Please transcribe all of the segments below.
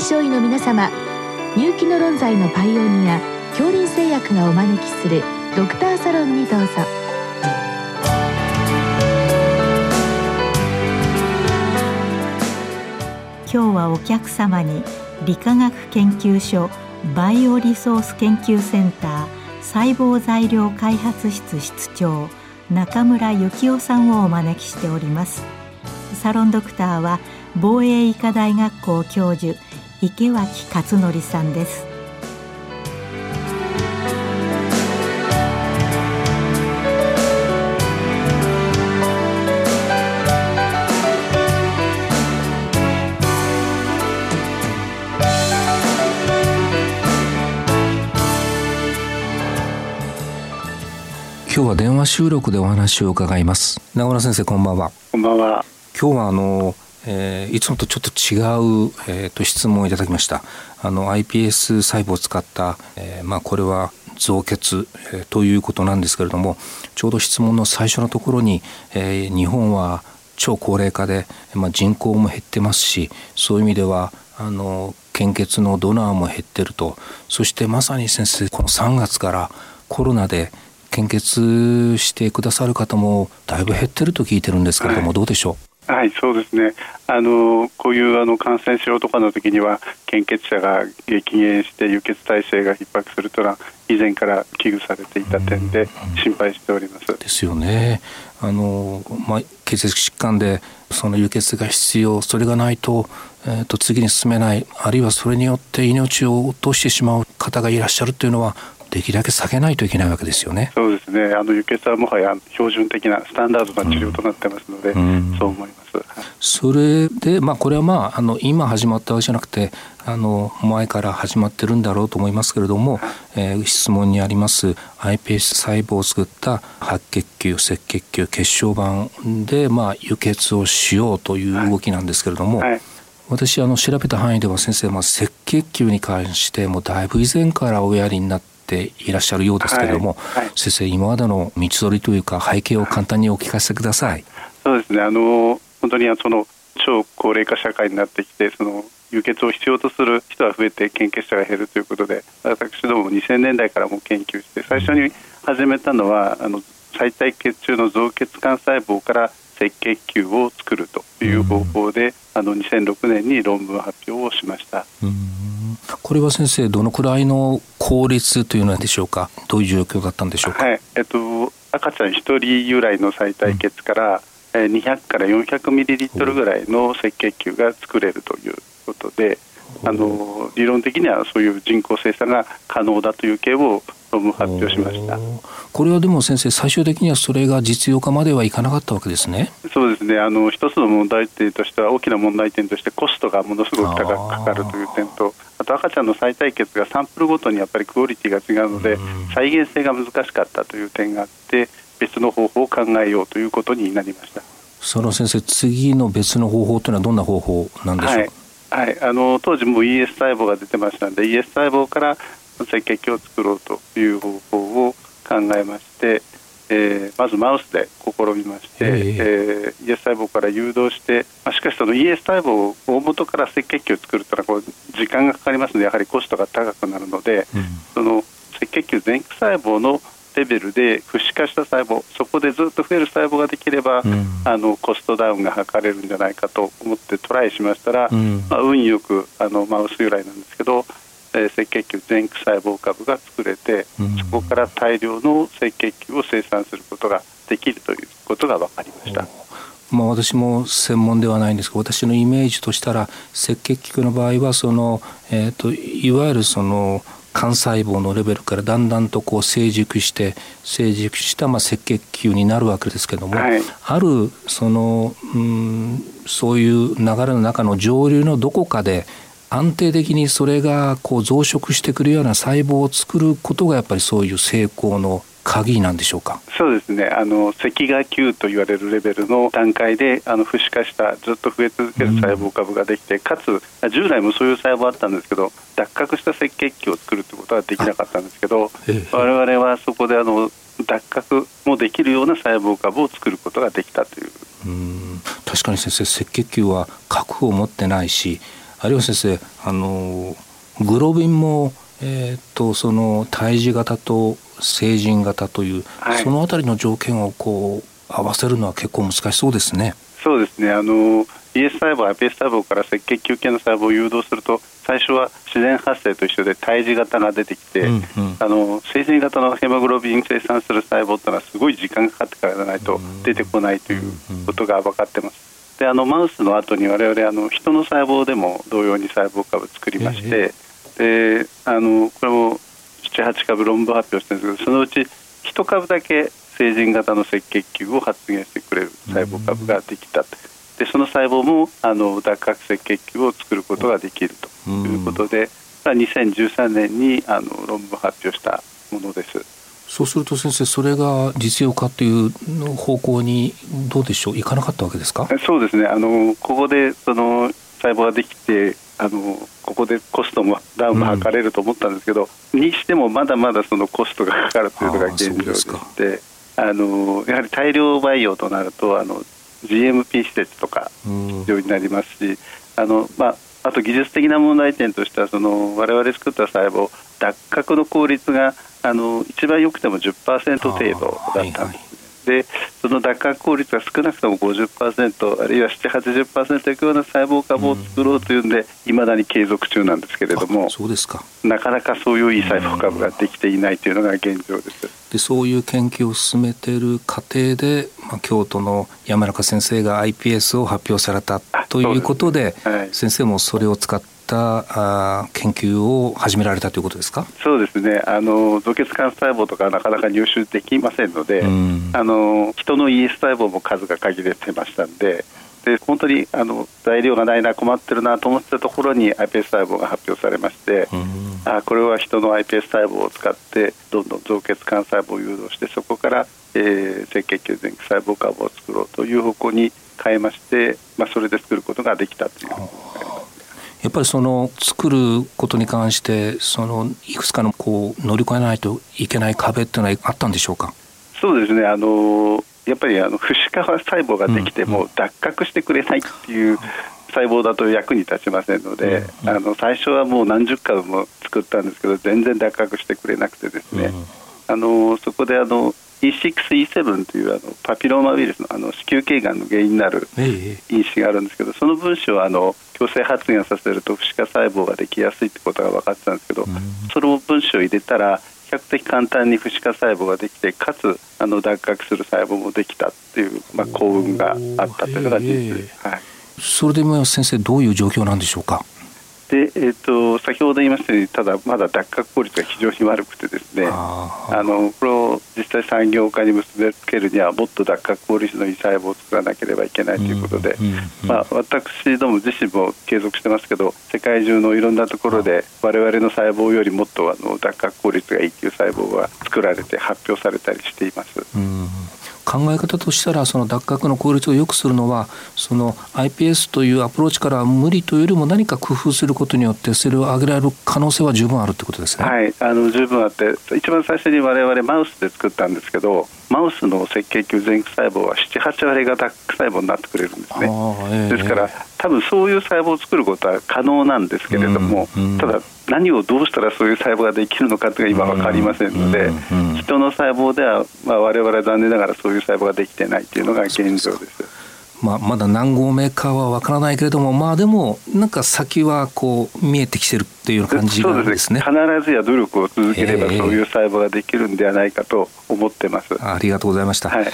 臨床医の皆様入気の論剤のパイオニア恐林製薬がお招きするドクターサロンにどうぞ今日はお客様に理化学研究所バイオリソース研究センター細胞材料開発室室長中村幸雄さんをお招きしておりますサロンドクターは防衛医科大学校教授池脇勝則さんです。今日は電話収録でお話を伺います。中村先生こんばんは。こんばんは。今日はあの、えー、いつもとちょっと違う、えーと、質問をいただきました。あの iPS 細胞を使った、えー、まあこれは造血、えー、ということなんですけれどもちょうど質問の最初のところに、えー、日本は超高齢化で、まあ、人口も減ってますしそういう意味ではあの献血のドナーも減ってると。そしてまさに先生この3月からコロナで献血してくださる方もだいぶ減ってると聞いてるんですけれども、はい、どうでしょう？はいそうですねあのこういうあの感染症とかの時には献血者が激減して輸血体制が逼迫するというのは以前から危惧されていた点で心配しております。ですよね。あのまあ、血液疾患でその輸血が必要それがないと,、えー、と次に進めないあるいはそれによって命を落としてしまう方がいらっしゃるというのはできるだけ避けないといけないわけですよね。そうですね。あの輸血はもはや標準的なスタンダードな治療となってますので、うん、そう思います。それでまあこれはまああの今始まったわけじゃなくてあの前から始まってるんだろうと思いますけれども、はい、えー、質問にあります iPS 細胞を作った白血球赤血球血小板でまあ輸血をしようという動きなんですけれども。はいはい私あの調べた範囲では先生、まあ、赤血球に関してもだいぶ以前からおやりになっていらっしゃるようですけれども、はいはい、先生今までの道のりというか背景を簡単にお聞かせください。そうですねあの本当にその超高齢化社会になってきてその輸血を必要とする人が増えて献血者が減るということで私ども2000年代からも研究して最初に始めたのはあの最大血中の造血幹細胞から赤血球を作るという方法で、あの2006年に論文発表をしました。これは先生どのくらいの効率というのでしょうか？どういう状況だったんでしょうか、はい。えっと、赤ちゃん1人由来の再体血から、うん、200から400ミリリットルぐらいの赤血球が作れるということであの理論的にはそういう人工生産が可能だという系を発表しました。これはでも先生最終的にはそれが実用化まではいかなかったわけですね。そうですね。あの一つの問題点としては大きな問題点としてコストがものすごく高くかかるという点とあと赤ちゃんの再体血がサンプルごとにやっぱりクオリティが違うので再現性が難しかったという点があって別の方法を考えようということになりました。その先生次の別の方法というのはどんな方法なんでしょう？か、はい。はい、あの当時も ES 細胞が出てましたので ES 細胞から赤血球を作ろうという方法を考えまして、えー、まずマウスで試みまして、えー、えー、ES 細胞から誘導して、まあ、しかしその ES 細胞を大元から赤血球を作るというのはこう時間がかかりますのでやはりコストが高くなるので、うん、その赤血球全駆細胞のレベルで不死化した細胞そこでずっと増える細胞ができれば、うん、あのコストダウンが図れるんじゃないかと思ってトライしましたら、うん、まあ、運よくあのマウス由来なんですけどえ赤血球全駆細胞株が作れて、そこから大量の赤血球を生産することができるということが分かりました。まあ、私も専門ではないんですが私のイメージとしたら赤血球の場合はその、えーと、いわゆるその幹細胞のレベルからだんだんとこう成熟して成熟したまあ赤血球になるわけですけども、はい、あるその、うん、そういう流れの中の上流のどこかで安定的にそれがこう増殖してくるような細胞を作ることがやっぱりそういう成功の鍵なんでしょうか？そうですね。あの赤芽球と言われるレベルの段階であの不死化したずっと増え続ける細胞株ができて、うん、かつ従来もそういう細胞あったんですけど脱核した赤血球を作るということはできなかったんですけど、我々はそこであの脱核もできるような細胞株を作ることができたという。うん。確かに先生赤血球は核を持ってないし有吉先生あのグロビンもえーと、その胎児型と成人型という、はい、そのあたりの条件をこう合わせるのは結構難しそうですね。そうですねあの ES 細胞 iPS 細胞から赤血球系の細胞を誘導すると最初は自然発生と一緒で胎児型が出てきて、うんうん、あの成人型のヘモグロビン生産する細胞というのはすごい時間がかかってからじゃないと出てこないということが分かってます。であのマウスの後に我々あの人の細胞でも同様に細胞株を作りまして、えー、であのこれも78株論文発表してるんですけどそのうち1株だけ成人型の赤血球を発現してくれる細胞株ができたでその細胞もあの脱核赤血球を作ることができるということで、2013年にあの論文発表したものです。そうすると先生それが実用化という方向にどうでしょう？いかなかったわけですか？そうですね。あのここでその細胞ができてあのここでコストもダウンも測れると思ったんですけど、うん、にしてもまだまだそのコストがかかるというのが現状でしてあのやはり大量培養となるとあの GMP 施設とか必要になりますし、うん、あのまああと技術的な問題点としてはその我々作った細胞脱核の効率があの一番良くても10%程度だったんです、でその脱核効率が少なくとも50%あるいは780%いくような細胞株を作ろうというんでいま、だに継続中なんですけれどもそうですか。なかなかそういういい細胞株ができていないというのが現状です。でそういう研究を進めている過程で、まあ、京都の山中先生が iPS を発表されたということで、はい、先生もそれを使ったあ研究を始められたということですか？そうですね。あの造血幹細胞とかなかなか入手できませんので、あの人の ES 細胞も数が限られてましたんでで本当にあの材料がないな困ってるなと思ってたところに iPS 細胞が発表されまして、あこれは人の iPS 細胞を使ってどんどん造血幹細胞を誘導してそこから、えー、赤血球前期細胞株を作ろうという方向に変えまして、まあ、それで作ることができたというやっぱりその作ることに関してそのいくつかのこう乗り越えないといけない壁っていうのはあったんでしょうか？そうですね。あのやっぱりあの不死化細胞ができても脱核してくれないっていう細胞だと役に立ちませんので、あの最初はもう何十株も作ったんですけど全然脱核してくれなくてですね、あのそこであの E6E7 というあのパピローマウイルスのあの子宮頸がんの原因になる因子があるんですけどその分子をあの発現させると不死化細胞ができやすいってことが分かってたんですけど、その分子を入れたら比較的簡単に不死化細胞ができてかつあの脱核する細胞もできたっていう、まあ、幸運があったというのが事実です。はい、それでも先生どういう状況なんでしょうか？で、えーと、先ほど言いましたようにただまだ脱核効率が非常に悪くてですねあのこれを実際産業化に結びつけるにはもっと脱核効率のいい細胞を作らなければいけないということで、まあ、私ども自身も継続してますけど世界中のいろんなところで我々の細胞よりもっとあの脱核効率がいいという細胞が作られて発表されたりしています。考え方としたらその脱核の効率を良くするのはその iPS というアプローチからは無理というよりも何か工夫することによってそれを上げられる可能性は十分あるってことですね。はい、あの十分あって一番最初に我々マウスで作ったんですけどマウスの赤血球前期細胞は78割が細胞になってくれるんですね。えー、ですから多分そういう細胞を作ることは可能なんですけれども、うんうん、ただ何をどうしたらそういう細胞ができるのかというのが今分かりませんので、人の細胞では、まあ、我々は残念ながらそういう細胞ができてないというのが現状です。まあ、まだ何号メーカーは分からないけれども、まあ、でもなんか先はこう見えてきてるっていう感じがですね。必ずや努力を続ければそういう細胞ができるんではないかと思ってます。ありがとうございました、はい。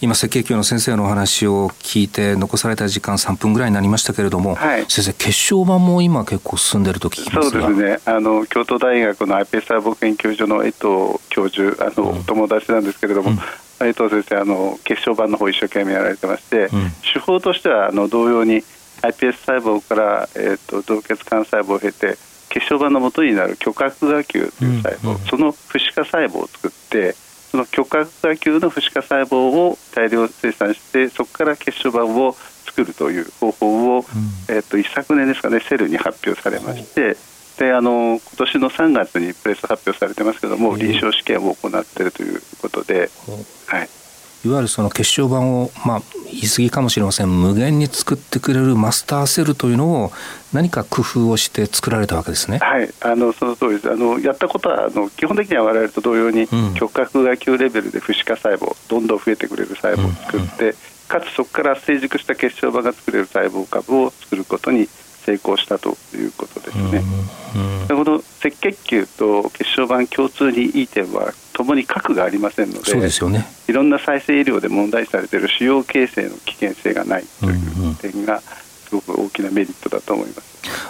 今赤血球の先生のお話を聞いて残された時間3分ぐらいになりましたけれども、はい、先生血小板も今結構進んでると聞きますそうですね。あの京都大学の iPS 細胞研究所の江藤教授あの、うん、友達なんですけれども、うん江藤先生あの血小板の方一生懸命やられてまして、うん、手法としてはあの同様に iPS 細胞から、えーと、同血幹細胞を経て血小板の元になる巨角芽球という細胞、うんうん、その不死化細胞を作ってその巨角化球の不死化細胞を大量生産してそこから血小板を作るという方法を、うん、えーと、一昨年ですかねセルに発表されまして、であの今年の3月にプレス発表されてますけども、臨床試験を行っているということで、はい、いわゆるその血小板を、まあ、言い過ぎかもしれません。無限に作ってくれるマスターセルというのを何か工夫をして作られたわけですね。はい、あのその通りです。あのやったことはあの基本的には我々と同様に、うん、極角が球レベルで不死化細胞どんどん増えてくれる細胞を作って、うん。うん、かつそこから成熟した血小板が作れる細胞株を作ることに成功したということですね。うんうん、この赤血球と血小板共通にいい点はともに核がありませんのでそうですよ、ね、いろんな再生医療で問題視されている腫瘍形成の危険性がないという点がすごく大きなメリットだと思います。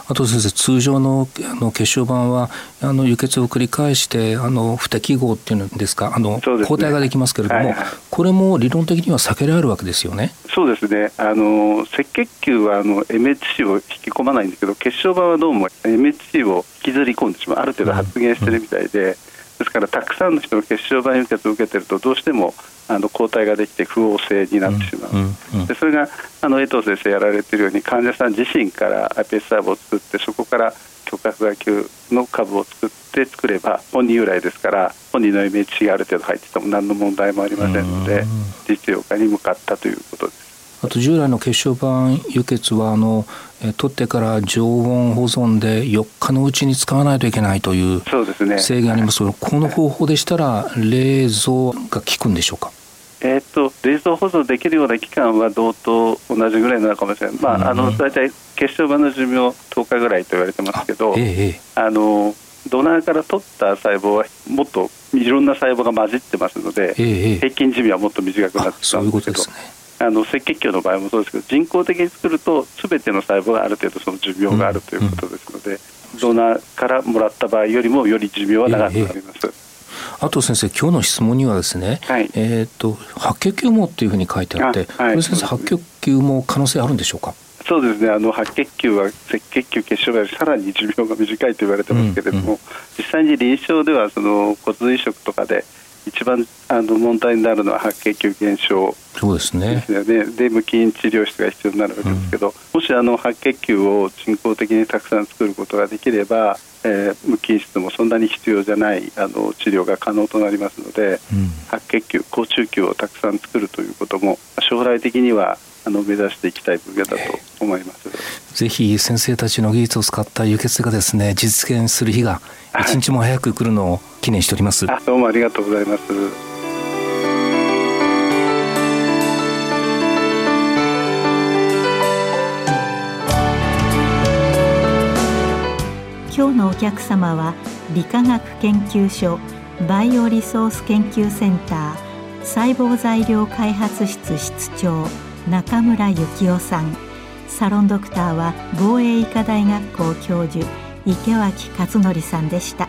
あと先生通常のあの血小板はあの輸血を繰り返してあの不適合っていうのですかあの、ね、抗体ができますけれども、はいはい、これも理論的には避けられるわけですよね。そうですねあの赤血球はあの MHC を引き込まないんですけど血小板はどうも MHC を引きずり込んでしまうある程度発現してるみたいで。うんうんですからたくさんの人が血小板輸血を受けているとどうしてもあの抗体ができて不応性になってしまう、うんうん、でそれがあの江藤先生やられているように患者さん自身から iPS 細胞を作ってそこから極角外球の株を作って作れば本人由来ですから本人の MHC がある程度入ってても何の問題もありませんので実用化に向かったということです。あと従来の血小板輸血はあの取ってから常温保存で4日のうちに使わないといけないという制限ありますけど、ね、この方法でしたら冷蔵が効くんでしょうか？えーと、冷蔵保存できるような期間は同等同じぐらいなのかもしれない、まあ、あの大体血小板の寿命10日ぐらいと言われてますけど、ええ、あのドナーから取った細胞はもっといろんな細胞が混じってますので、え、平均寿命はもっと短くなってたんですけど。あの赤血球の場合もそうですけど人工的に作るとすべての細胞がある程度その寿命があるということですので、ドナーからもらった場合よりもより寿命は長くなります。えーあと先生今日の質問にはですね、はい、えっ、と白血球もっていうふうに書いてあって、はい、先生白血球も可能性あるんでしょうか？そうですね。あの白血球は赤血球血小板よりさらに寿命が短いと言われてますけれども、うんうん、実際に臨床ではその骨髄移植とかで一番あの問題になるのは白血球減少そうですね。で無菌治療室が必要になるわけですけど、うん、もしあの白血球を人工的にたくさん作ることができれば、えー、無菌室もそんなに必要じゃないあの治療が可能となりますので、うん、白血球高中球をたくさん作るということも将来的にはあの目指していきたい分野だと思います。ぜひ先生たちの技術を使った輸血がですね実現する日が一日も早く来るのを記念しております。どうもありがとうございます。今日のお客様は理化学研究所バイオリソース研究センター細胞材料開発室室長中村幸雄さんサロンドクターは防衛医科大学校教授池脇和則さんでした